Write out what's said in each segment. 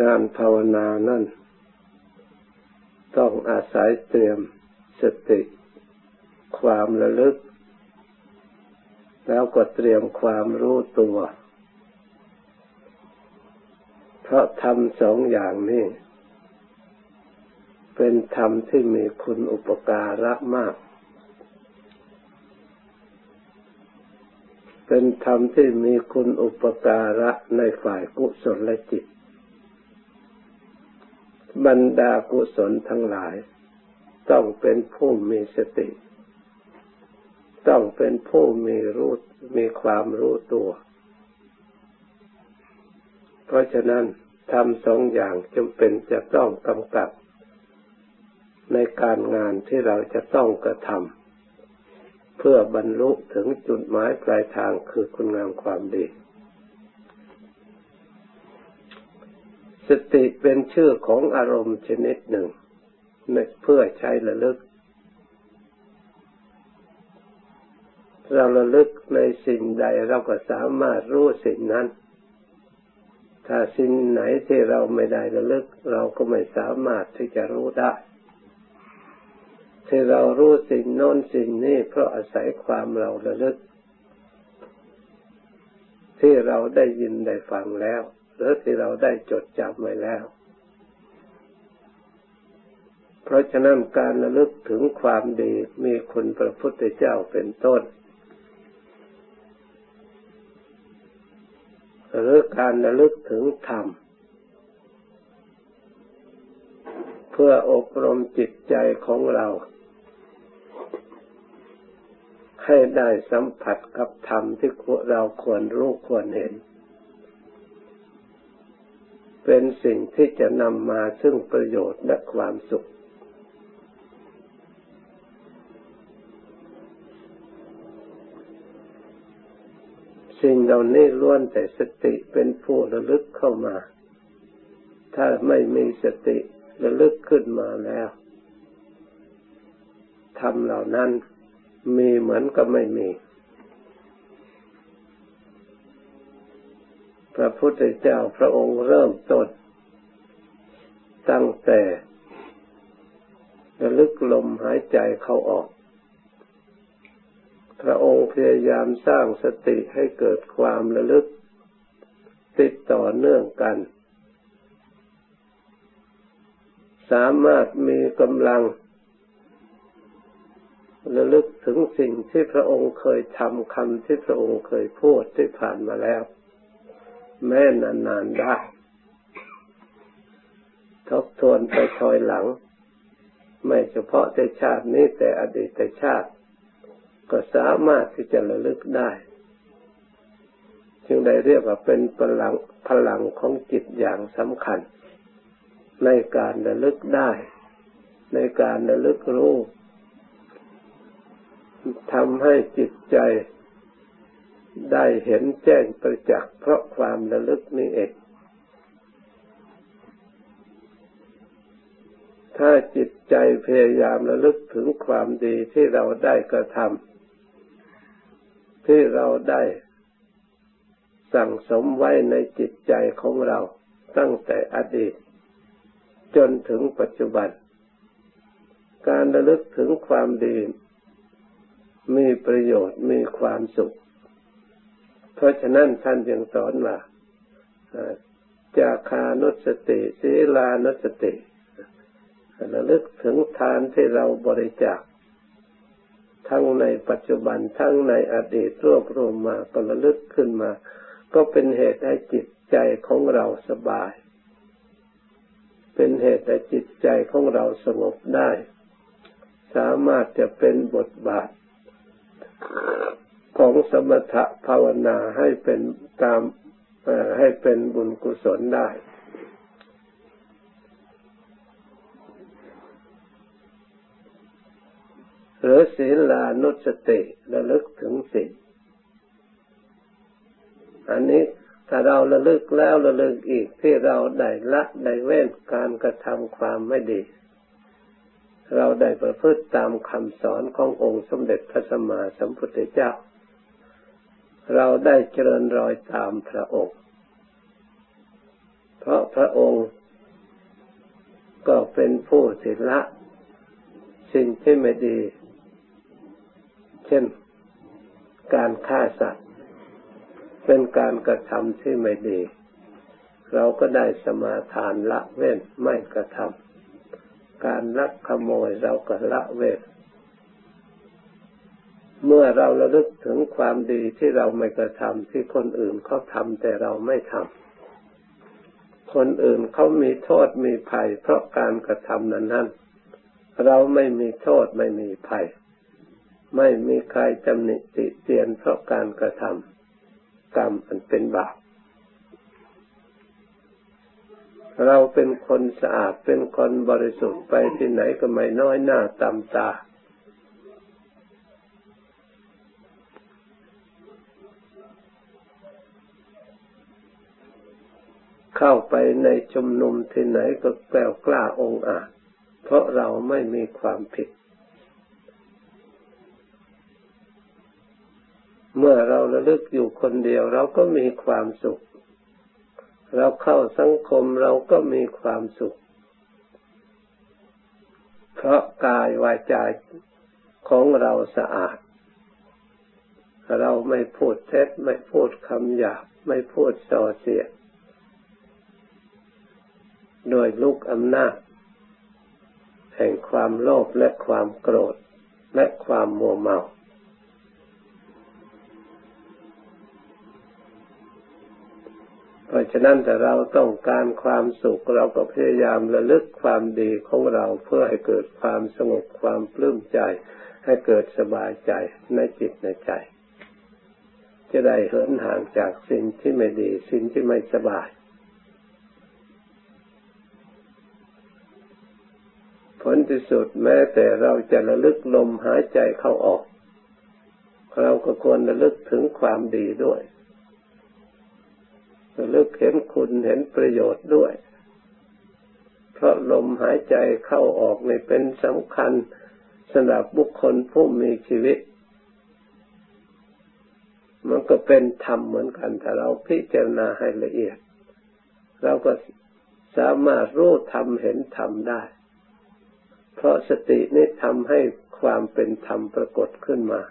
การภาวนานั่นต้องอาศัยเตรียมสติ ความระลึก แล้วก็เตรียมความรู้ตัว เพราะทำสองอย่างนี้ เป็นธรรมที่มีคุณอุปการะมาก เป็นธรรมที่มีคุณอุปการะในฝ่ายกุศลจิต บรรดากุศลทั้งหลาย ต้องเป็นผู้มีสติ ต้องเป็นผู้มีรู้มีความรู้ตัว เพราะฉะนั้นทำสองอย่างจำเป็นจะต้องกำกับ ในการงานที่เราจะต้องกระทำเพื่อบรรลุถึงจุดหมายปลายทางคือคุณงามความดี สติเป็นชื่อของอารมณ์ชนิดหนึ่งเพื่อใช้ระลึก เราระลึกในสิ่งใดเราก็สามารถรู้สิ่งนั้น ถ้าสิ่งไหนที่เราไม่ได้ระลึก เราก็ไม่สามารถที่จะรู้ได้ที่เรารู้สิ่งโน้นสิ่งนี้เพราะอาศัยความเราระลึก ที่เราได้ยินได้ฟังแล้ว หรือที่เราได้จดจำไว้แล้ว เพราะฉะนั้นการระลึกถึงความดีมีคุณพระพุทธเจ้าเป็นต้น หรือการระลึกถึงธรรม เพื่ออบรมจิตใจของเราให้ได้สัมผัสกับธรรมที่เราควรรู้ควรเห็น เป็นสิ่งที่จะนำมาซึ่งประโยชน์และความสุข สิ่งเหล่านี้ล้วนแต่สติเป็นผู้ระลึกเข้ามา ถ้าไม่มีสติระลึกขึ้นมาแล้วทำเหล่านั้นมีเหมือนกับไม่มี พระพุทธเจ้าพระองค์เริ่มต้น ตั้งแต่ระลึกลมหายใจเข้าออก พระองค์พยายามสร้างสติให้เกิดความระลึก ติดต่อเนื่องกัน สามารถมีกำลังระลึกถึงสิ่งที่พระองค์เคยทำคำที่พระองค์เคยพูดที่ผ่านมาแล้ว แม้นานๆได้ ทบทวนไปถอยหลัง ไม่เฉพาะแต่ชาตินี้แต่อดีตชาติ ก็สามารถที่จะระลึกได้ จึงได้เรียกว่าเป็นพลังพลังของจิตอย่างสำคัญ ในการระลึกได้ ในการระลึกรู้ทำให้จิตใจ ได้เห็นแจ้งประจักษ์เพราะความระลึกนี้เองถ้าจิตใจพยายามระลึกถึงความดีที่เราได้กระทำที่เราได้สั่งสมไว้ในจิตใจของเราตั้งแต่อดีต จนถึงปัจจุบัน การระลึกถึงความดี มีประโยชน์มีความสุข ราะฉะนั้นท่านยังสอนว่าจาคานุสติศีลานุสติระลึกถึงทานที่เราบริจาคทั้งในปัจจุบันทั้งในอดีตรวบรวมมาก็ระลึกขึ้นมา ก็เป็นเหตุให้จิตใจของเราสบาย เป็นเหตุให้จิตใจของเราสงบได้ สามารถจะเป็นบทบาท ของสมถะภาวนาให้เป็นตามให้เป็นบุญกุศลได้ หรือศีลานุสติระลึกถึงสิ่งอันนี้ถ้าเราระลึกแล้วระลึกอีกที่เราได้ละได้เว้นการกระทำความไม่ดี เราได้ประพฤติตามคำสอนขององค์สมเด็จพระสัมมาสัมพุทธเจ้า เราได้เจริญรอยตามพระองค์ เพราะพระองค์ก็เป็นผู้ศิละ สิ่งที่ไม่ดี เช่นการฆ่าสัตว์ เป็นการกระทำที่ไม่ดี เราก็ได้สมาทานละเว้นไม่กระทำการลักขโมยเราก็ละเว้น เมื่อเราระลึกถึงความดีที่เราไม่กระทำที่คนอื่นเขาทำแต่เราไม่ทำคนอื่นเขามีโทษมีภัย เพราะการกระทำนั้นนั้นเราไม่มีโทษไม่มีภัย ไม่มีใครจำหนิติเตียนเพราะการกระทำกรรมอันเป็นบาปเราเป็นคนสะอาดเป็นคนบริสุทธิ์ไปที่ไหนก็ไม่น้อยหน้าตำตา เข้าไปในชุมนุมที่ไหนก็แกล้วกล้าองอาจ เพราะเราไม่มีความผิด เมื่อเราระลึกอยู่คนเดียวเราก็มีความสุข เราเข้าสังคมเราก็มีความสุข เพราะกายวาจาของเราสะอาด เราไม่พูดเท็จไม่พูดคำหยาบไม่พูดส่อเสียด โดยลุกอำนาจ แห่งความโลภและความโกรธและความโมเมาเพราะฉะนั้นแต่เราต้องการความสุขเราก็พยายามระลึกความดีของเราเพื่อให้เกิดความสงบความปลื้มใจ ให้เกิดสบายใจในจิตในใจ จะได้เหินห่างจากสิ่งที่ไม่ดีสิ่งที่ไม่สบาย ผลที่สุดแม้แต่เราจะระลึกลมหายใจเข้าออก เราก็ควรระลึกถึงความดีด้วย ระลึกเห็นคุณเห็นประโยชน์ด้วย เพราะลมหายใจเข้าออกในเป็นสำคัญสำหรับบุคคลผู้มีชีวิต มันก็เป็นธรรมเหมือนกันถ้าเราพิจารณาให้ละเอียด เราก็สามารถรู้ธรรมเห็นธรรมได้ เพราะสตินี้ทำให้ความเป็นธรรมปรากฏขึ้นมา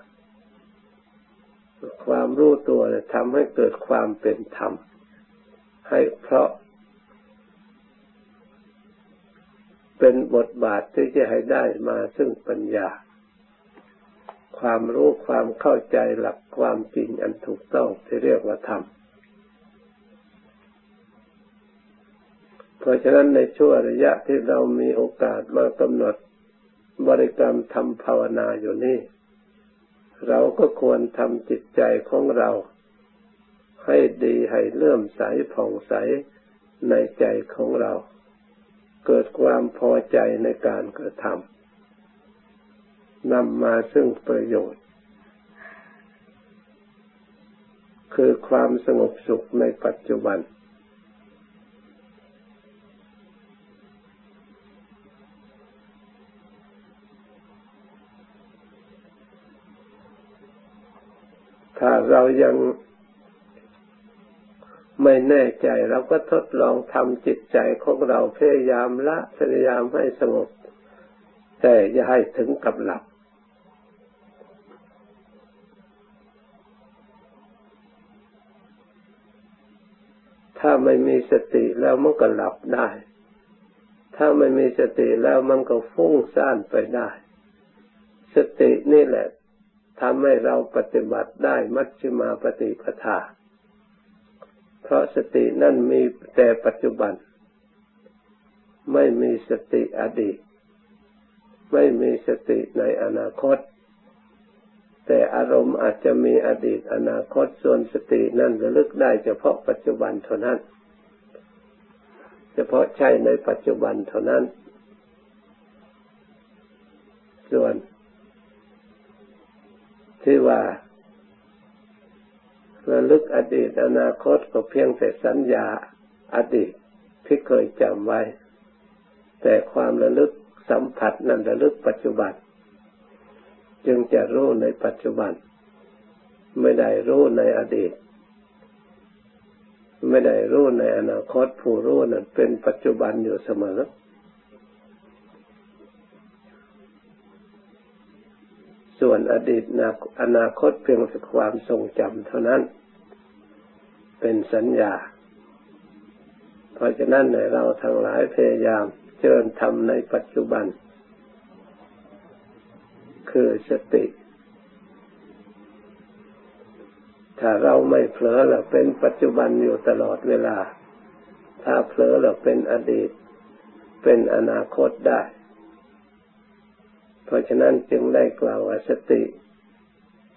ความรู้ตัวทำให้เกิดความเป็นธรรม ให้เพราะ เป็นบทบาทที่จะให้ได้มาซึ่งปัญญา ความรู้ความเข้าใจหลักความจริงอันถูกต้องที่เรียกว่าธรรม เพราะฉะนั้นในช่วงระยะที่เรามีโอกาสมากำหนดบริกรรมทำภาวนาอยู่นี่ เราก็ควรทำจิตใจของเรา ให้ดีให้เลื่อมใสผ่องใสในใจของเรา เกิดความพอใจในการกระทำนำมาซึ่งประโยชน์ คือความสงบสุขในปัจจุบัน ถ้าเรายังไม่แน่ใจเราก็ทดลองทำจิตใจของเราพยายามละพยายามให้สงบ แต่อย่าให้ถึงกับหลับ ถ้าไม่มีสติแล้วมันก็หลับได้ ถ้าไม่มีสติแล้วมันก็ฟุ้งซ่านไปได้ สตินี่แหละ ทำให้เราปฏิบัติได้มัชฌิมาปฏิปทา เพราะสตินั่นมีแต่ปัจจุบัน ไม่มีสติอดีต ไม่มีสติในอนาคต แต่อารมณ์อาจจะมีอดีตอนาคตส่วนสตินั่นระลึกได้เฉพาะปัจจุบันเท่านั้น เฉพาะใช่ในปัจจุบันเท่านั้น ส่วน ที่ว่าระลึกอดีตอนาคตก็เพียงแต่สัญญาอดีตที่เคยจำไว้ แต่ความระลึกสัมผัสนั้นระลึกปัจจุบัน จึงจะรู้ในปัจจุบัน ไม่ได้รู้ในอดีต ไม่ได้รู้ในอนาคตผู้รู้นั้นเป็นปัจจุบันอยู่เสมอ ส่วนอดีตอนาคตเพียงแต่ความทรงจำเท่านั้น เป็นสัญญา เพราะฉะนั้นในเราทั้งหลายพยายามเจริญธรรมในปัจจุบัน คือสติ ถ้าเราไม่เผลอเราเป็นปัจจุบันอยู่ตลอดเวลา ถ้าเผลอเราเป็นอดีต เป็นอนาคตได้ เพราะฉะนั้นจึงได้กล่าวว่าสติ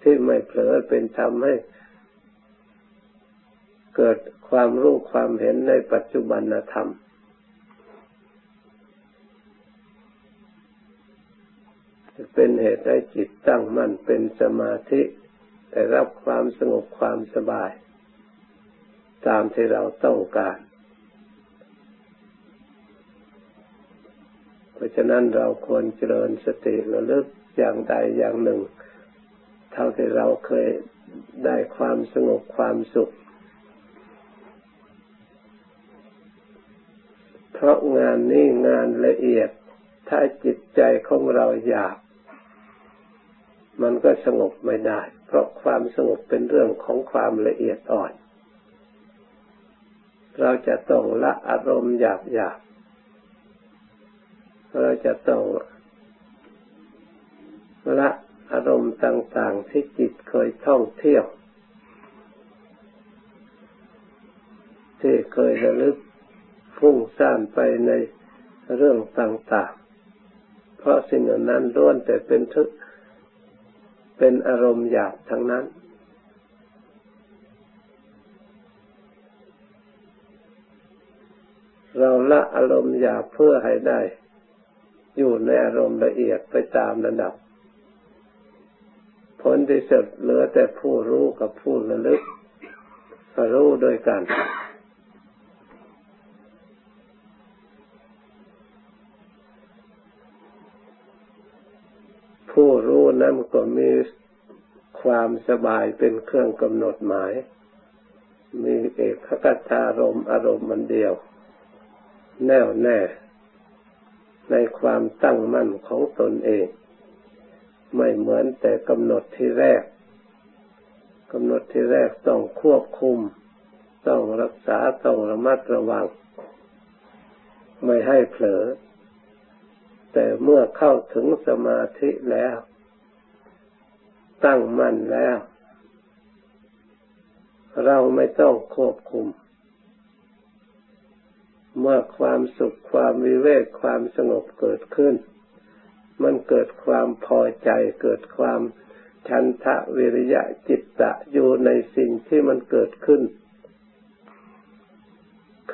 ที่ไม่เผลอเป็นทำให้เกิดความรู้ความเห็นในปัจจุบันธรรม จะเป็นเหตุให้จิตตั้งมั่นเป็นสมาธิได้รับความสงบความสบาย ตามที่เราต้องการ เพราะฉะนั้นเราควรเจริญสติระลึกอย่างใดอย่างหนึ่ง เท่าที่เราเคยได้ความสงบความสุข เพราะงานนี้งานละเอียด ถ้าจิตใจของเราอยาก มันก็สงบไม่ได้ เพราะความสงบเป็นเรื่องของความละเอียดอ่อน เราจะต้องละอารมณ์หยาบหยาบ เราจะต้องละอารมณ์ต่าง ๆ ที่จิตเคยท่องเที่ยว ที่เคยระลึกฟุ้งซ่านไปในเรื่องต่าง ๆ เพราะสิ่งนั้นล้วนแต่เป็นทุกเป็นอารมณ์หยาบทั้งนั้น เราละอารมณ์หยาบเพื่อให้ได้ อยู่ในอารมณ์ละเอียดไปตามระดับ ผลที่สุดเหลือแต่ผู้รู้กับผู้ระลึกรู้โดยกัน ผู้รู้นั้นก็มีความสบายเป็นเครื่องกำหนดหมาย มีเอกคตารมอารมณ์มันเดียว แน่วแน่ ในความตั้งมั่นของตนเอง ไม่เหมือนแต่กำหนดที่แรกกำหนดที่แรกต้องควบคุม ต้องรักษาต้องระมัดระวัง ไม่ให้เผลอ แต่เมื่อเข้าถึงสมาธิแล้ว ตั้งมั่นแล้ว เราไม่ต้องควบคุม เมื่อความสุขความวิเวกความสงบเกิดขึ้น มันเกิดความพอใจ เกิดความชันทะวิริยะจิตตะอยู่ในสิ่งที่มันเกิดขึ้น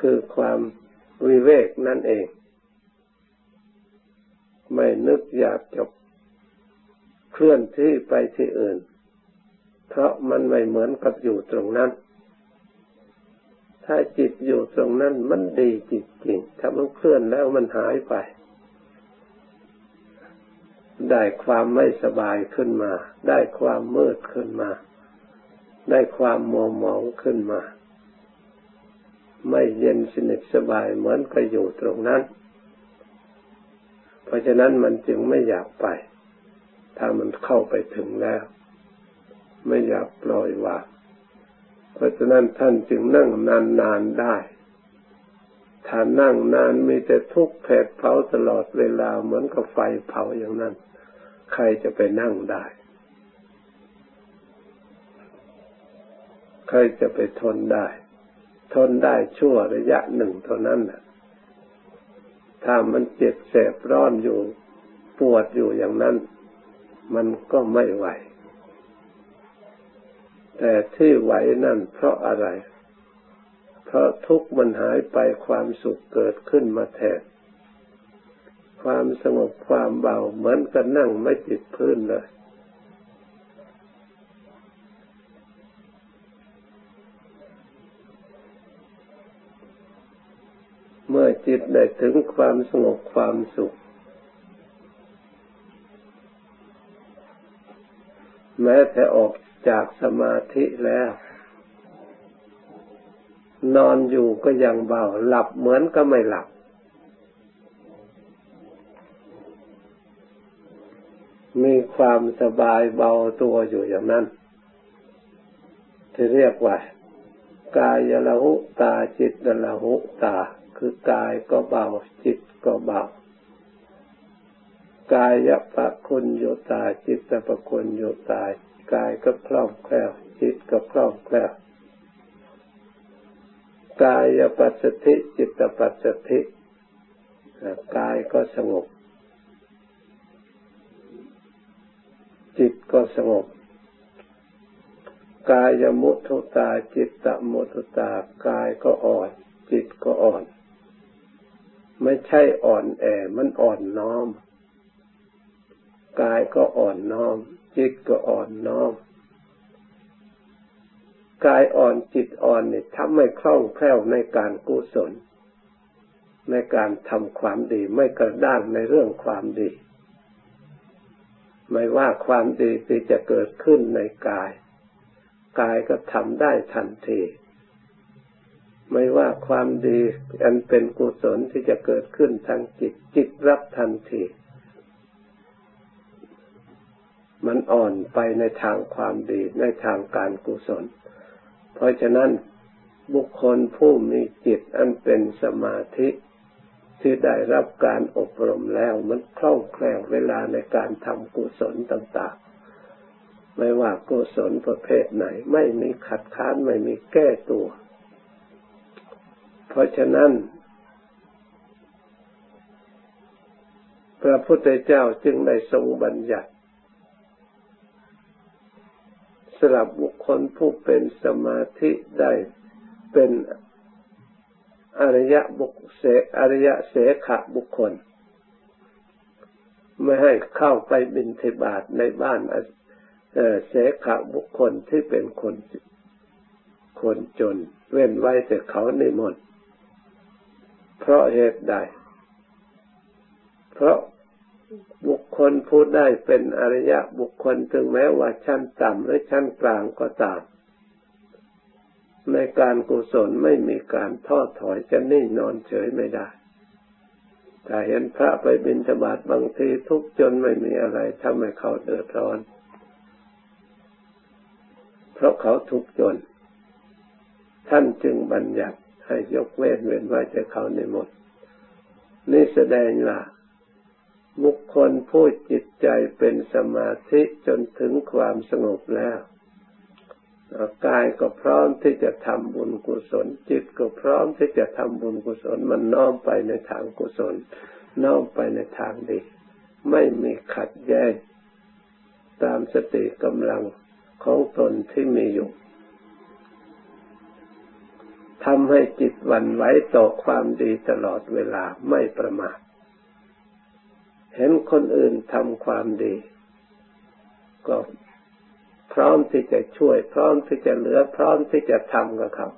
คือความวิเวกนั่นเอง ไม่นึกอยากจบเคลื่อนที่ไปที่อื่น เพราะมันไม่เหมือนกับอยู่ตรงนั้น ถ้าจิตอยู่ตรงนั้นมันดีจริงๆ ถ้ามันเคลื่อนแล้วมันหายไป ได้ความไม่สบายขึ้นมา ได้ความมืดขึ้นมา ได้ความมัวหมองขึ้นมา ไม่เย็นสนิทสบายเหมือนกับอยู่ตรงนั้น เพราะฉะนั้นมันจึงไม่อยากไป ถ้ามันเข้าไปถึงแล้ว ไม่อยากปล่อยวาง เพราะฉะนั้นท่านจึงนั่งนานๆได้ ถ้านั่งนานมีแต่ทุกข์แผดเผาตลอดเวลาเหมือนกับไฟเผาอย่างนั้น ใครจะไปนั่งได้ ใครจะไปทนได้ ทนได้ชั่วระยะหนึ่งเท่านั้นนะถ้ามันเจ็บแสบร้อนอยู่ ปวดอยู่อย่างนั้น มันก็ไม่ไหว แต่ที่ไหวนั่นเพราะอะไร เพราะทุกข์มันหายไปความสุขเกิดขึ้นมาแทน ความสงบความเบาเหมือนกับนั่งไม่ติดพื้นเลยเมื่อจิตได้ถึงความสงบความสุข แม้แต่ออก จากสมาธิแล้ว นอนอยู่ก็ยังเบา หลับเหมือนก็ไม่หลับ มีความสบายเบาตัวอยู่อย่างนั้นที่เรียกว่ากายละหุตาจิตละหุตา คือกายก็เบา จิตก็เบากายปะคุณโยตา จิตปะคุณโยตา กายก็คล่องแคล่วจิตก็คล่องแคล่วกายปัสสติจิตปัสสติกายก็สงบ จิตก็สงบกายมุทุตาจิตตมุทุตากายก็อ่อน จิตก็อ่อน ไม่ใช่อ่อนแอมันอ่อนน้อม กายก็อ่อนน้อม จิตก็อ่อนน้อมกายอ่อนจิตอ่อนเนี่ยทำให้คล่องแคล่วในการกุศล ในการทำความดีไม่กระด้างในเรื่องความดี ไม่ว่าความดีที่จะเกิดขึ้นในกาย กายก็ทำได้ทันทีไม่ว่าความดีอันเป็นกุศลที่จะเกิดขึ้นทางจิตจิตรับทันที มันอ่อนไปในทางความดีในทางการกุศล เพราะฉะนั้นบุคคลผู้มีจิตอันเป็นสมาธิที่ได้รับการอบรมแล้วมันคล่องแคล่วเวลาในการทำกุศลต่างๆ ไม่ว่ากุศลประเภทไหน ไม่มีขัดข้านไม่มีแก้ตัว เพราะฉะนั้น พระพุทธเจ้าจึงได้ทรงบัญญัติ สหรับบุคคลผู้เป็นสมาธิได้เป็นอริยบุคเสอริยเสขะบุคคล ไม่ให้เข้าไปบินทบาตในบ้านเสขะบุคคลที่เป็นคนคนจน เว้นไว้แต่เขาในมนเพราะเหตุใด เพราะ บุคคลผู้ได้เป็นอริยะบุคคลถึงแม้ว่าชั้นต่ำหรือชั้นกลางก็ตาม ในการกุศลไม่มีการท้อถอยจะนิ่งนอนเฉยไม่ได้ถ้าเห็นพระไปบิณฑบาตบางทีทุกจนไม่มีอะไรทำให้เขาเดือดร้อน เพราะเขาทุกจน ท่านจึงบัญญัติให้ยกเว้นเว้นไว้แต่เขาในหมด นี่แสดงว่า บุคคลผู้จิตใจเป็นสมาธิจนถึงความสงบแล้วกายก็พร้อมที่จะทำบุญกุศล จิตก็พร้อมที่จะทำบุญกุศล มันน้อมไปในทางกุศล น้อมไปในทางดี ไม่มีขัดแย้งตามสติกำลังของตนที่มีอยู่ทำให้จิตวันไหวต่อความดีตลอดเวลาไม่ประมาท เห็นคนอื่นทำความดี ก็พร้อมที่จะช่วย พร้อมที่จะเหลือ พร้อมที่จะทำกับเขา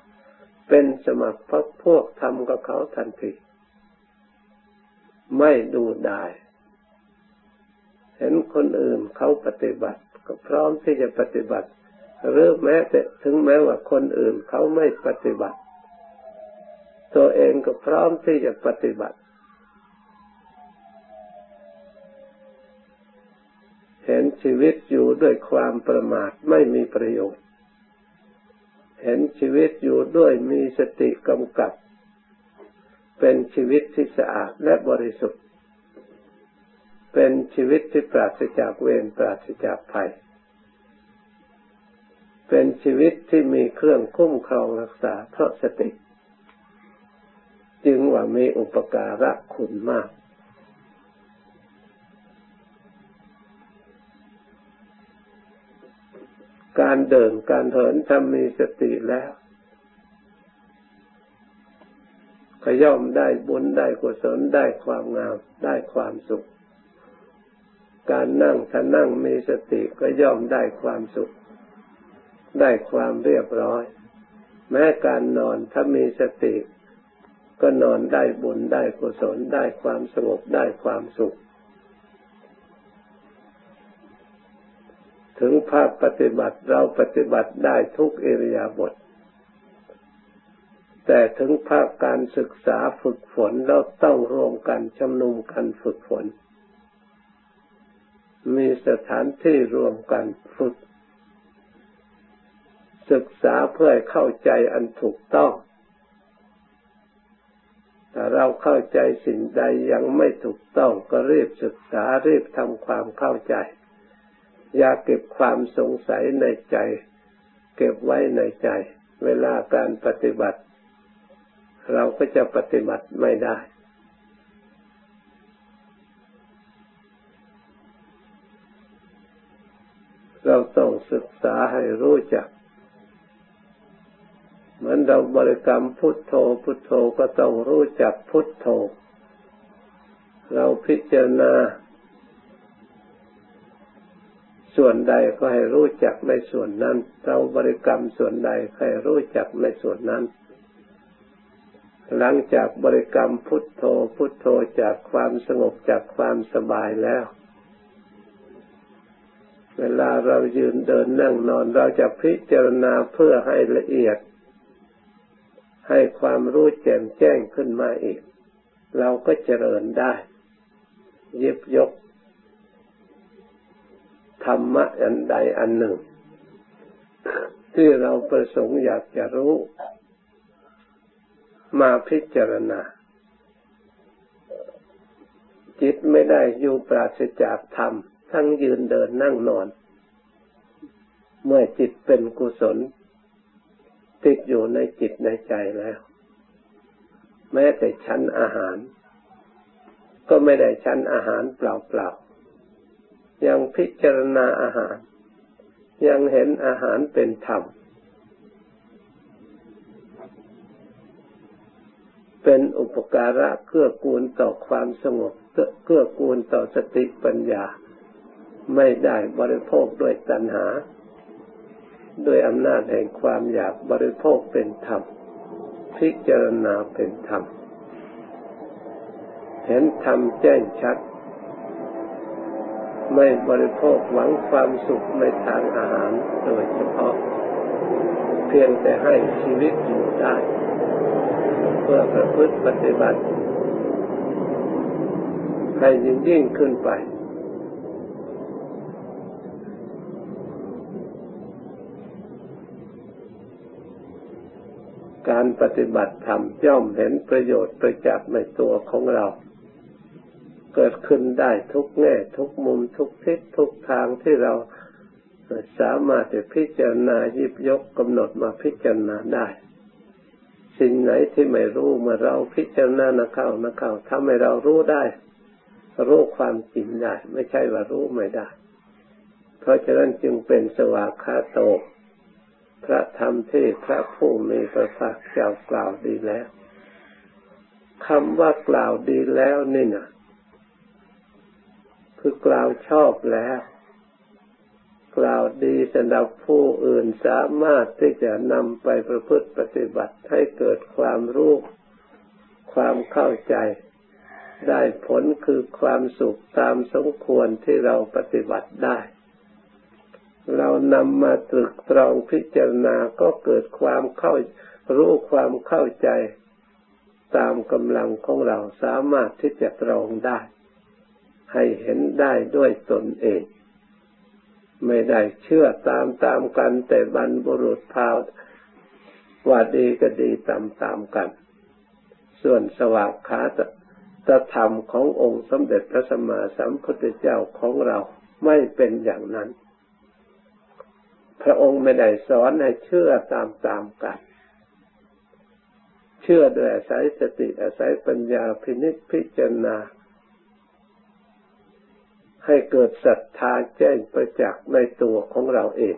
เป็นสมัครพวกพวกทำกับเขาทันที ไม่ดูได้ เห็นคนอื่นเขาปฏิบัติ ก็พร้อมที่จะปฏิบัติ หรือแม้แต่ถึงแม้ว่าคนอื่นเขาไม่ปฏิบัติ ตัวเองก็พร้อมที่จะปฏิบัติ เห็นชีวิตอยู่ด้วยความประมาทไม่มีประโยชน์ เห็นชีวิตอยู่ด้วยมีสติกำกับ เป็นชีวิตที่สะอาดและบริสุทธิ์ เป็นชีวิตที่ปราศจากเวรปราศจากภัย เป็นชีวิตที่มีเครื่องคุ้มครองรักษาเพราะสติ จึงว่ามีอุปการะคุณมาก การเดินการเหินถ้ามีสติแล้วก็ย่อมได้บุญได้กุศลได้ความงามได้ความสุข การนั่งถ้านั่งมีสติก็ย่อมได้ความสุข ได้ความเรียบร้อย แม้การนอนถ้ามีสติ ก็นอนได้บุญได้กุศลได้ความสงบได้ความสุข ถึงภาคปฏิบัติเราปฏิบัติได้ทุกเอริยาบถแต่ถึงภาคการศึกษาฝึกฝนเราต้องรวมกันชำนุมกันฝึกฝน มีสถานที่รวมกันฝึก ศึกษาเพื่อเข้าใจอันถูกต้องถ้าเราเข้าใจสิ่งใดยังไม่ถูกต้องก็รีบศึกษารีบทำความเข้าใจ อย่าเก็บความสงสัยในใจ เก็บไว้ในใจ เวลาการปฏิบัติ เราก็จะปฏิบัติไม่ได้ เราต้องศึกษาให้รู้จัก เหมือนเราบริกรรมพุทโธพุทโธก็ต้องรู้จักพุทโธ เราพิจารณา ส่วนใดก็ให้รู้จักในส่วนนั้น เราบริกรรมส่วนใดให้รู้จักในส่วนนั้น หลังจากบริกรรมพุทโธพุทโธจากความสงบจากความสบายแล้ว เวลาเรายืนเดินนั่งนอนเราจะพิจารณาเพื่อให้ละเอียด ให้ความรู้แจ่มแจ้งขึ้นมาอีก เราก็เจริญได้ยิบยก ธรรมะอันใดอันหนึ่ง ที่เราประสงค์อยากจะรู้ มาพิจารณา จิตไม่ได้อยู่ปราศจากธรรม ทั้งยืนเดินนั่งนอน เมื่อจิตเป็นกุศล ติดอยู่ในจิตในใจแล้ว แม้แต่ชั้นอาหาร ก็ไม่ได้ชั้นอาหารเปล่าๆ ยังพิจารณาอาหาร ยังเห็นอาหารเป็นธรรม เป็นอุปการะเกื้อกูลต่อความสงบเกื้อกูลต่อสติปัญญา ไม่ได้บริโภคด้วยตัณหา ด้วยอำนาจแห่งความอยากบริโภคเป็นธรรม พิจารณาเป็นธรรม เห็นธรรมแจ้งชัด ไม่บริโภคหวังความสุขในทางอาหารโดยเฉพาะ เพียงแต่ให้ชีวิตอยู่ได้ เพื่อประพฤติปฏิบัติ ให้ยิ่งยิ่งขึ้นไป การปฏิบัติธรรมย่อมเห็นประโยชน์ประจักษ์ในตัวของเรา เกิดขึ้นได้ทุกแง่ทุกมุมทุกทิศทุกทางที่เราสามารถจะพิจารณายิบยกกำหนดมาพิจารณาได้ สิ่งไหนที่ไม่รู้เมื่อเราพิจารณานะเข้านะเข้าทำให้เรารู้ได้ รู้ความจริงได้ ไม่ใช่ว่ารู้ไม่ได้ เพราะฉะนั้นจึงเป็นสวากขาโต พระธรรมที่พระผู้มีพระภาคเจ้ากล่าวดีแล้วคำว่ากล่าวดีแล้วนี่นะ คือกล่าวชอบแล้ว กล่าวดีสำหรับผู้อื่นสามารถที่จะนำไปประพฤติปฏิบัติให้เกิดความรู้ความเข้าใจ ได้ผลคือความสุขตามสมควรที่เราปฏิบัติได้ เรานำมาตรึกตรองพิจารณาก็เกิดความเข้ารู้ความเข้าใจ ตามกำลังของเราสามารถที่จะตรองได้ ให้เห็นได้ด้วยตนเอง ไม่ได้เชื่อตามตามกัน แต่บรรบุรุษพาวว่าดีก็ดีตามตามกัน ส่วนสวากขาตธรรมขององค์สมเด็จพระสัมมาสัมพุทธเจ้าของเราไม่เป็นอย่างนั้น พระองค์ไม่ได้สอนให้เชื่อตามตามกัน เชื่อโดยอาศัยสติอาศัยปัญญาพินิจพิจารณา ให้เกิดศรัทธาแจ้งประจักษ์ในตัวของเราเอง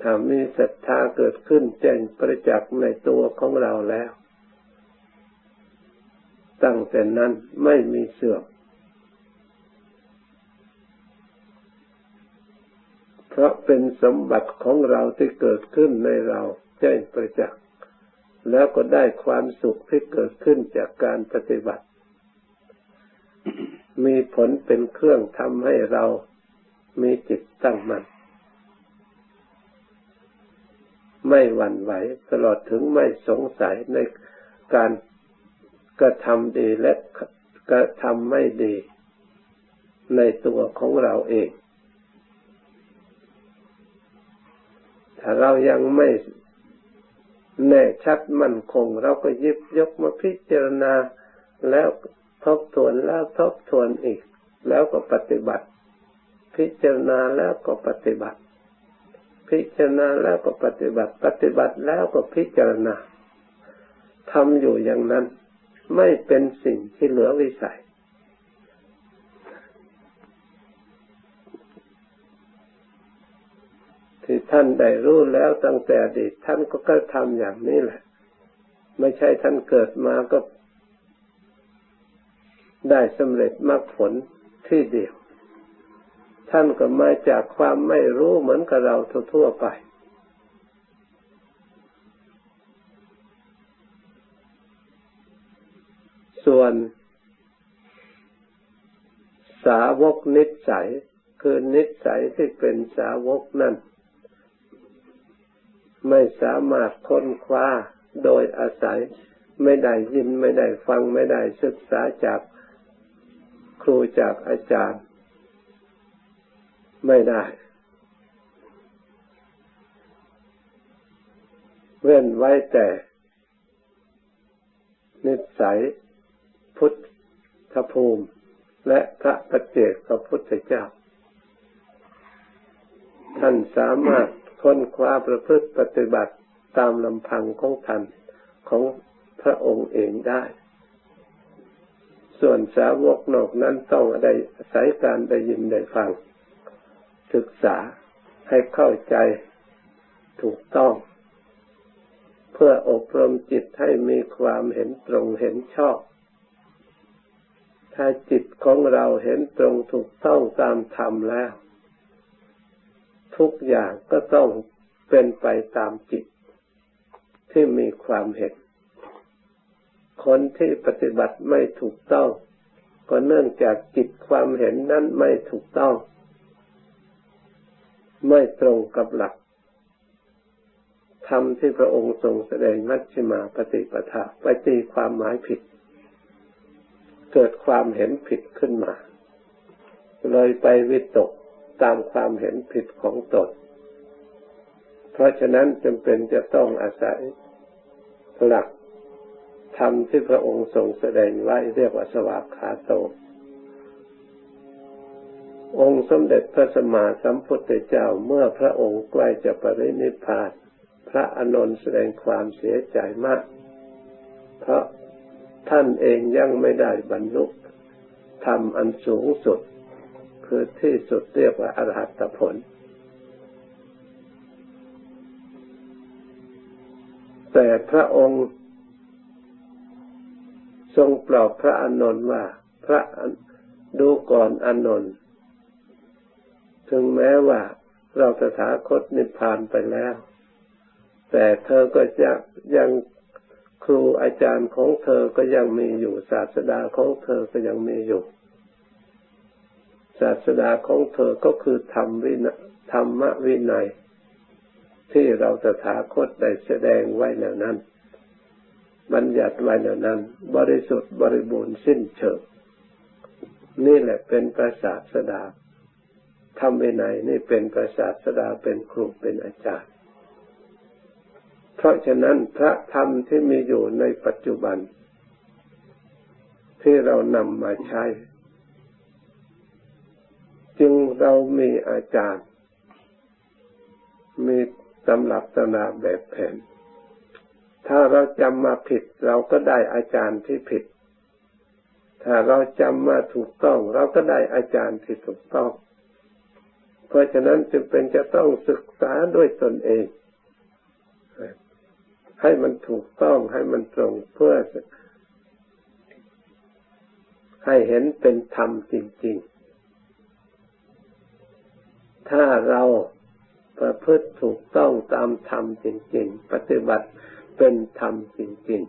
ถ้ามีศรัทธาเกิดขึ้นแจ้งประจักษ์ในตัวของเราแล้ว ตั้งแต่นั้นไม่มีเสื่อม เพราะเป็นสมบัติของเราที่เกิดขึ้นในเราแจ้งประจักษ์แล้วก็ได้ความสุขที่เกิดขึ้นจากการปฏิบัติ มีผลเป็นเครื่องทำให้เรามีจิตตั้งมัน่นไม่หวั่นไหวตลอดถึงไม่สงสัยในการกระทำดีและกระทำไม่ดีในตัวของเราเอง ถ้าเรายังไม่แน่ชัดมั่นคง เราก็ยิบยกมาพิจารณาแล้ว ทบทวนแล้วทบทวนอีก แล้วก็ปฏิบัติ พิจารณาแล้วก็ปฏิบัติ พิจารณาแล้วก็ปฏิบัติ ปฏิบัติแล้วก็พิจารณาทำอยู่อย่างนั้น ไม่เป็นสิ่งที่เหลือวิสัยที่ท่านได้รู้แล้วตั้งแต่อดีตท่านก็กระทำอย่างนี้แหละ ไม่ใช่ท่านเกิดมาก็ ได้สำเร็จมรรคผลที่เดียว ท่านก็มาจากความไม่รู้เหมือนกับเราทั่วไปส่วน สาวกนิสัย คือนิสัยที่เป็นสาวกนั่น ไม่สามารถค้นคว้าโดยอาศัย ไม่ได้ยินไม่ได้ฟังไม่ได้ศึกษาจาก รูจากอาจารย์ ไม่ได้เว้นไว้แต่นิสัยพุทธภูมิ และพระปฏิเจกพระพุทธเจ้า ท่านสามารถค้นคว้าประพฤติปฏิบัติตามลำพังของท่านของพระองค์เองได้ ส่วนสาวกนอกนั้นต้องได้อาศัยการได้ยินได้ฟัง ศึกษาให้เข้าใจถูกต้อง เพื่ออบรมจิตให้มีความเห็นตรงเห็นชอบ ถ้าจิตของเราเห็นตรงถูกต้องตามธรรมแล้ว ทุกอย่างก็ต้องเป็นไปตามจิตที่มีความเห็น คนที่ปฏิบัติไม่ถูกต้อง ก็เนื่องจากจิตความเห็นนั้นไม่ถูกต้อง ไม่ตรงกับหลักธรรมที่พระองค์ทรงแสดงมัชฌิมาปฏิปทาไปตีความหมายผิด เกิดความเห็นผิดขึ้นมา เลยไปวิตกตามความเห็นผิดของตน เพราะฉะนั้นจำเป็นจะต้องอาศัยหลัก ธรรมที่พระองค์ทรงแสดงไว้เรียกว่าสวากขาโต องค์สมเด็จพระสัมมาสัมพุทธเจ้าเมื่อพระองค์ใกล้จะปรินิพพาน พระอานนท์แสดงความเสียใจมาก เพราะท่านเองยังไม่ได้บรรลุธรรมอันสูงสุด คือที่สุดเรียกว่าอรหัตผล แต่พระองค์ ทรงปลอบพระอานนท์ว่า พระดูก่อนอานนท์ถึงแม้ว่าเราตถาคตนิพพานไปแล้ว แต่เธอก็จะยังครูอาจารย์ของเธอก็ยังมีอยู่ ศาสดาของเธอก็ยังมีอยู่ ศาสดาของเธอก็คือธรรมวินธรรมวินัย ที่เราตถาคตได้แสดงไว้แล้วนั้น บัญญัติไว้เหล่านั้น บริสุทธิ์บริบูรณ์สิ้นเชิงนี่แหละเป็นประสาทสดาทำไปไหนนี่เป็นประสาทสดาเป็นครูเป็นอาจารย์ เพราะฉะนั้นพระธรรมที่มีอยู่ในปัจจุบัน ที่เรานำมาใช้ จึงเรามีอาจารย์ มีตำรับตำนาแบบแผน ถ้าเราจำมาผิดเราก็ได้อาจารย์ที่ผิด ถ้าเราจำมาถูกต้อง เราก็ได้อาจารย์ที่ถูกต้อง เพราะฉะนั้นจึงเป็นจะต้องศึกษาด้วยตนเอง ให้มันถูกต้องให้มันตรงเพื่อ ให้เห็นเป็นธรรมจริง ๆ ถ้าเราประพฤติถูกต้องตามธรรมจริง ๆ ปฏิบัติ เป็นธรรมจริง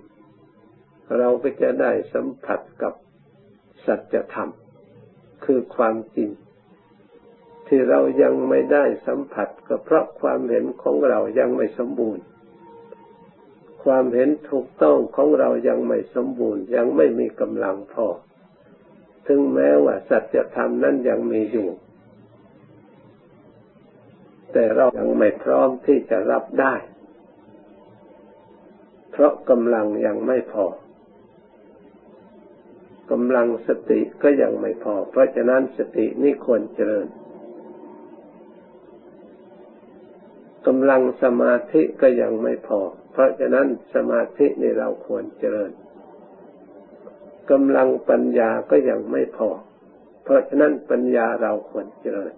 ๆ เราก็จะได้สัมผัสกับสัจธรรม คือความจริง ที่เรายังไม่ได้สัมผัสก็เพราะความเห็นของเรายังไม่สมบูรณ์ ความเห็นถูกต้องของเรายังไม่สมบูรณ์ ยังไม่มีกำลังพอ ถึงแม้ว่าสัจธรรมนั้นยังมีอยู่แต่เรายังไม่พร้อมที่จะรับได้ เพราะกำลังยังไม่พอกำลังสติก็ยังไม่พอ เพราะฉะนั้นสตินี่ควรเจริญกำลังสมาธิก็ยังไม่พอ เพราะฉะนั้นสมาธินี่เราควรเจริญกำลังปัญญาก็ยังไม่พอ เพราะฉะนั้นปัญญาเราควรเจริญ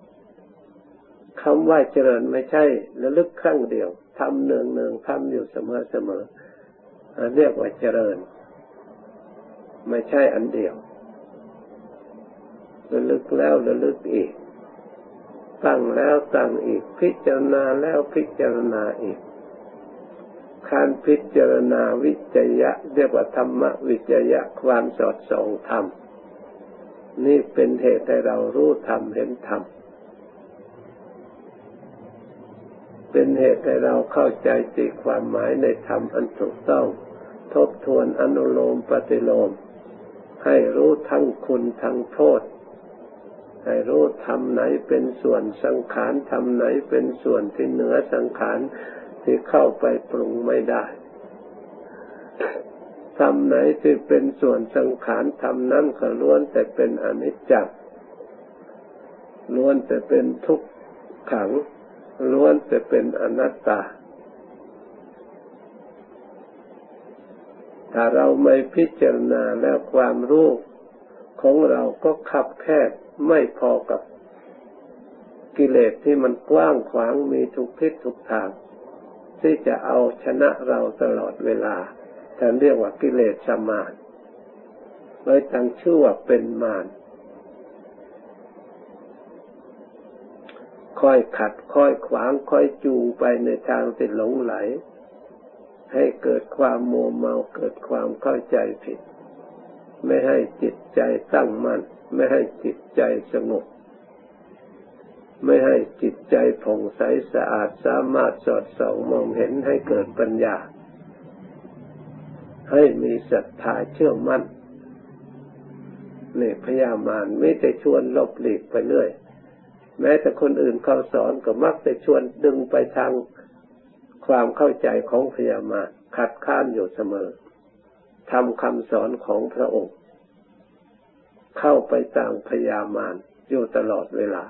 คำว่าเจริญไม่ใช่ระลึกครั้งเดียวทำเนืองเนืองทำอยู่เสมอเสมอ เรียกว่าเจริญ ไม่ใช่อันเดียวระลึกแล้วระลึกอีก ตั้งแล้วตั้งอีก พิจารณาแล้วพิจารณาอีกการพิจารณาวิจยะ เรียกว่าธรรมวิจยะความสอดส่องธรรม นี่เป็นเหตุให้เรารู้ธรรมเห็นธรรม เป็นเหตุให้เราเข้าใจตีความหมายในธรรมอันถูกต้อง ทบทวนอนุโลมปฏิโลม ให้รู้ทั้งคุณทั้งโทษ ให้รู้ทำไหนเป็นส่วนสังขารทำไหนเป็นส่วนที่เหนือสังขารที่เข้าไปปรุงไม่ได้ทำไหนที่เป็นส่วนสังขารทำนั้นก็ล้วนแต่เป็นอนิจจ์ล้วนแต่เป็นทุกขังล้วนแต่เป็นอนัตตา ถ้าเราไม่พิจารณาแล้วความรู้ของเราก็ขับแคบไม่พอกับกิเลสที่มันกว้างขวางมีทุกทิศทุกทาง ที่จะเอาชนะเราตลอดเวลาท่านเรียกว่ากิเลสสมานเลยตั้งชื่อว่าเป็นมารค่อยขัดค่อยขวางค่อยจูงไปในทางที่หลงไหล ให้เกิดความโมเมาเกิดความเข้าใจผิด ไม่ให้จิตใจตั้งมัน่นไม่ให้จิตใจสงบไม่ให้จิตใจผ่องใสสะอาดสามารถสอดส่องมองเห็นให้เกิดปัญญา ให้มีศรัทธาเชื่อมั่นนี่พยามารไม่แต่ชวนลบหลีกไปเรื่อย แม้แต่คนอื่นเขาสอนก็มักจะชวนดึงไปทาง ความเข้าใจของพยามารขัดข้านอยู่เสมอทำคำสอนของพระองค์ เข้าไปตามพยามารอยู่ตลอดเวลา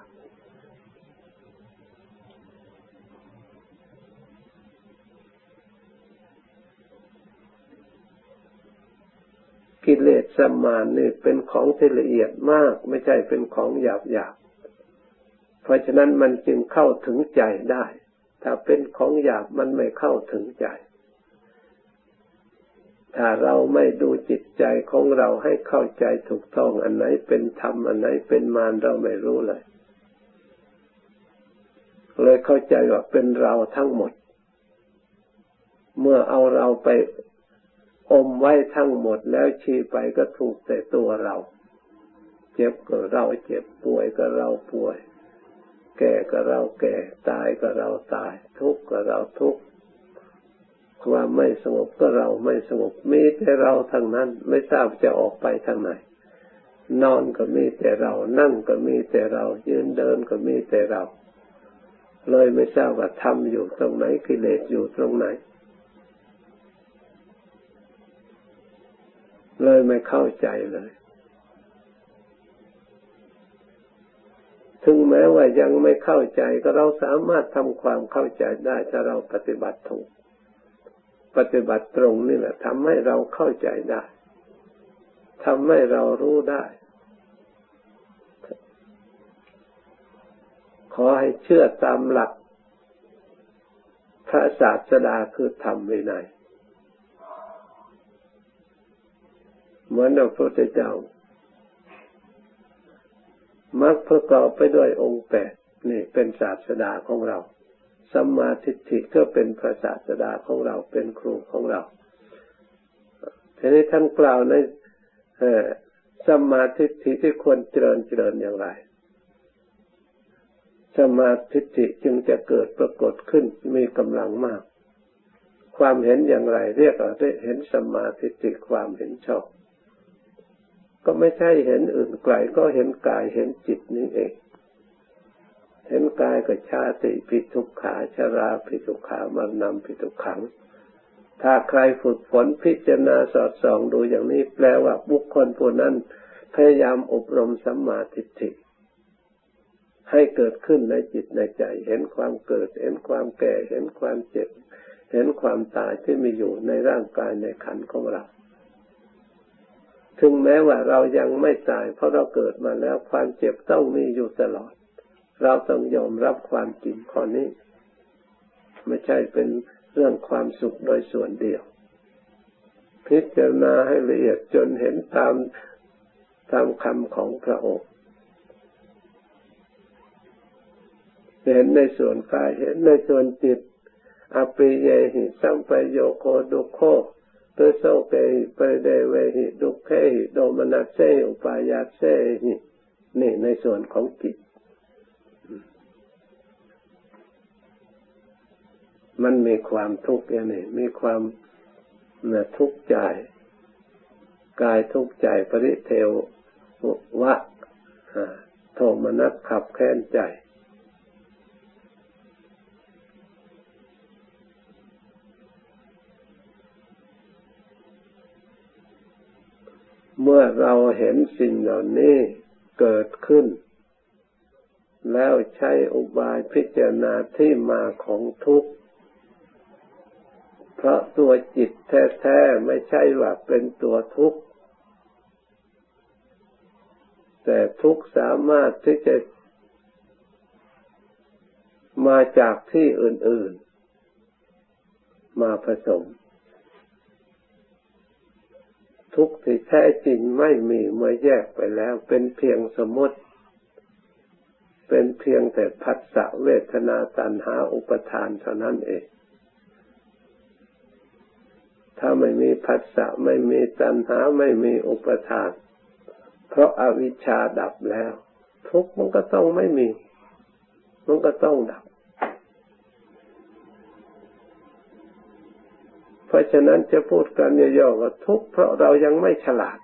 กิเลสสมานนี่เป็นของที่ละเอียดมากไม่ใช่เป็นของหยาบหยาบเพราะฉะนั้นมันจึงเข้าถึงใจได้ ถ้าเป็นของหยาบมันไม่เข้าถึงใจ ถ้าเราไม่ดูจิตใจของเราให้เข้าใจถูกต้อง อันไหนเป็นธรรม อันไหนเป็นมารเราไม่รู้เลย เลยเข้าใจว่าเป็นเราทั้งหมด เมื่อเอาเราไปอมไว้ทั้งหมดแล้วชี้ไปก็ถูกแต่ตัวเรา เจ็บก็เราเจ็บป่วยก็เราป่วย แก่ก็เราแก่ ตายก็เราตาย ทุกข์ก็เราทุกข์ความไม่สงบก็เราไม่สงบมีแต่เราทั้งนั้น ไม่ทราบจะออกไปทางไหน นอนก็มีแต่เรา นั่งก็มีแต่เรา ยืนเดินก็มีแต่เรา เลยไม่ทราบว่าทำอยู่ตรงไหนกิเลสอยู่ตรงไหน เลยไม่เข้าใจเลย ถึงแม้ว่ายังไม่เข้าใจก็เราสามารถทำความเข้าใจได้ถ้าเราปฏิบัติถูก ปฏิบัติตรงนี่แหละทำให้เราเข้าใจได้ทำให้เรารู้ได้ ขอให้เชื่อตามหลัก พระศาสดาคือธรรมวินัยเหมือนพระพุทธเจ้า มักประกอบไปด้วยองค์แปดนี่เป็นศาสดาของเรา สัมมาทิฏฐิก็เป็นพระศาสดาของเราเป็นครูของเราทีนี้ท่านกล่าวในสัมมาทิฏฐิที่ควรเจริญเจริญอย่างไรสมาธิจึงจะเกิดปรากฏขึ้นมีกำลังมาก ความเห็นอย่างไร เรียกว่าเห็นสมาธิความเห็นชอบ ก็ไม่ใช่เห็นอื่นไกลก็เห็นกายเห็นจิตนี่เอง เห็นกายกับชาติพิทุกขาชาราพิทุกขามรณะพิทุกขัง ถ้าใครฝึกฝนพิจารณาสอดส่องดูอย่างนี้แปลว่าบุคคลผู้นั้นพยายามอบรมสัมมาทิฏฐิให้เกิดขึ้นในจิตในใจ เห็นความเกิด เห็นความแก่ เห็นความเจ็บ เห็นความตายที่มีอยู่ในร่างกายในขันของเรา ถึงแม้ว่าเรายังไม่ตาย เพราะเราเกิดมาแล้วความเจ็บต้องมีอยู่ตลอด เราต้องยอมรับความจริงข้อนี้ ไม่ใช่เป็นเรื่องความสุขโดยส่วนเดียว พิจารณาให้ละเอียดจนเห็นตามตามคำของพระองค์เห็นในส่วนกายเห็นในส่วนจิตอปิเยหิสัมปโยโคดุโค เตโสเกหิปเดเวหิดุเคหิโดมนัสเซอุปายาเซหินี่ในส่วนของจิต มันมีความทุกข์อย่างนี้มีความทุกข์ใจ กายทุกข์ใจปริเทววะโทมนัสขับแค้นใจ เมื่อเราเห็นสิ่งเหล่านี้เกิดขึ้น แล้วใช้อุบายพิจารณาที่มาของทุกข์เพราะตัวจิตแท้ๆไม่ใช่ว่าเป็นตัวทุกข์ แต่ทุกข์สามารถที่จะมาจากที่อื่น ๆ มาผสม ทุกข์ที่แท้จริงไม่มีเมื่อแยกไปแล้ว เป็นเพียงสมมติ เป็นเพียงแต่พัสสะเวทนาตัณหาอุปทานเท่านั้นเอง ถ้าไม่มีพัสสะไม่มีตัณหาไม่มีอุปทาน เพราะอาวิชชาดับแล้ว ทุกข์มันก็ต้องไม่มี มันก็ต้องดับ เพราะฉะนั้นจะพูดกันย่อๆว่าทุกเพราะเรายังไม่ฉลาด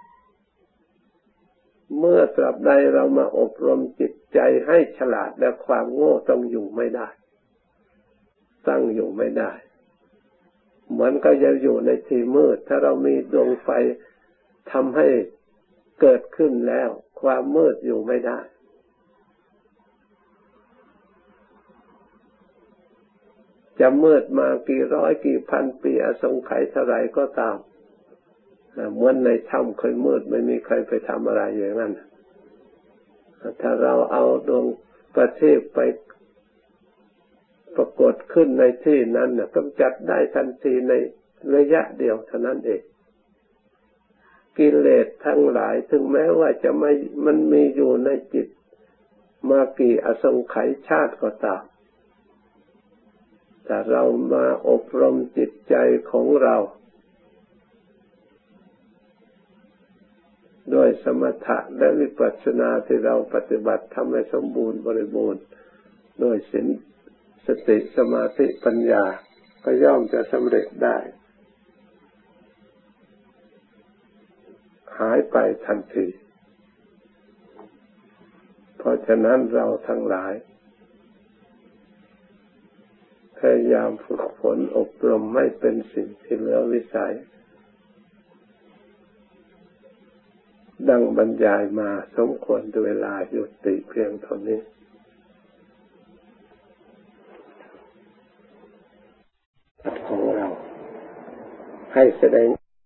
เมื่อตราบใดเรามาอบรมจิตใจให้ฉลาดและความโง่ต้องอยู่ไม่ได้ ตั้งอยู่ไม่ได้ เหมือนก็จะอยู่ในที่มืด ถ้าเรามีดวงไฟทำให้เกิดขึ้นแล้ว ความมืดอยู่ไม่ได้ จะมืดมากี่ร้อยกี่พันปีอสงไขยเท่าไรก็ตามเหมือนในถ้ำเคยมืดไม่มีใครไปทำอะไรอย่างนั้น ถ้าเราเอาดวงประทีปไปปรากฏขึ้นในที่นั้นนะกำจัดได้ทันทีในระยะเดียวเท่านั้นเอง กิเลสทั้งหลายถึงแม้ว่าจะไม่มันมีอยู่ในจิตมากี่อสงไขยชาติก็ตาม ถ้าเรามาอบรมจิตใจของเราโดยสมถะและวิปัสสนาที่เราปฏิบัติทำให้สมบูรณ์บริบูรณ์โดยสินสติสมาธิปัญญาก็ย่อมจะสำเร็จได้ หายไปทันที เพราะฉะนั้นเราทั้งหลาย พยายามฝึกฝนอบรมไม่เป็นสิ่งที่เหลือวิสัย ดังบรรยายมาสมควรด้วยเวลาหยุดติเพียงเท่านี้ของเราให้แสดง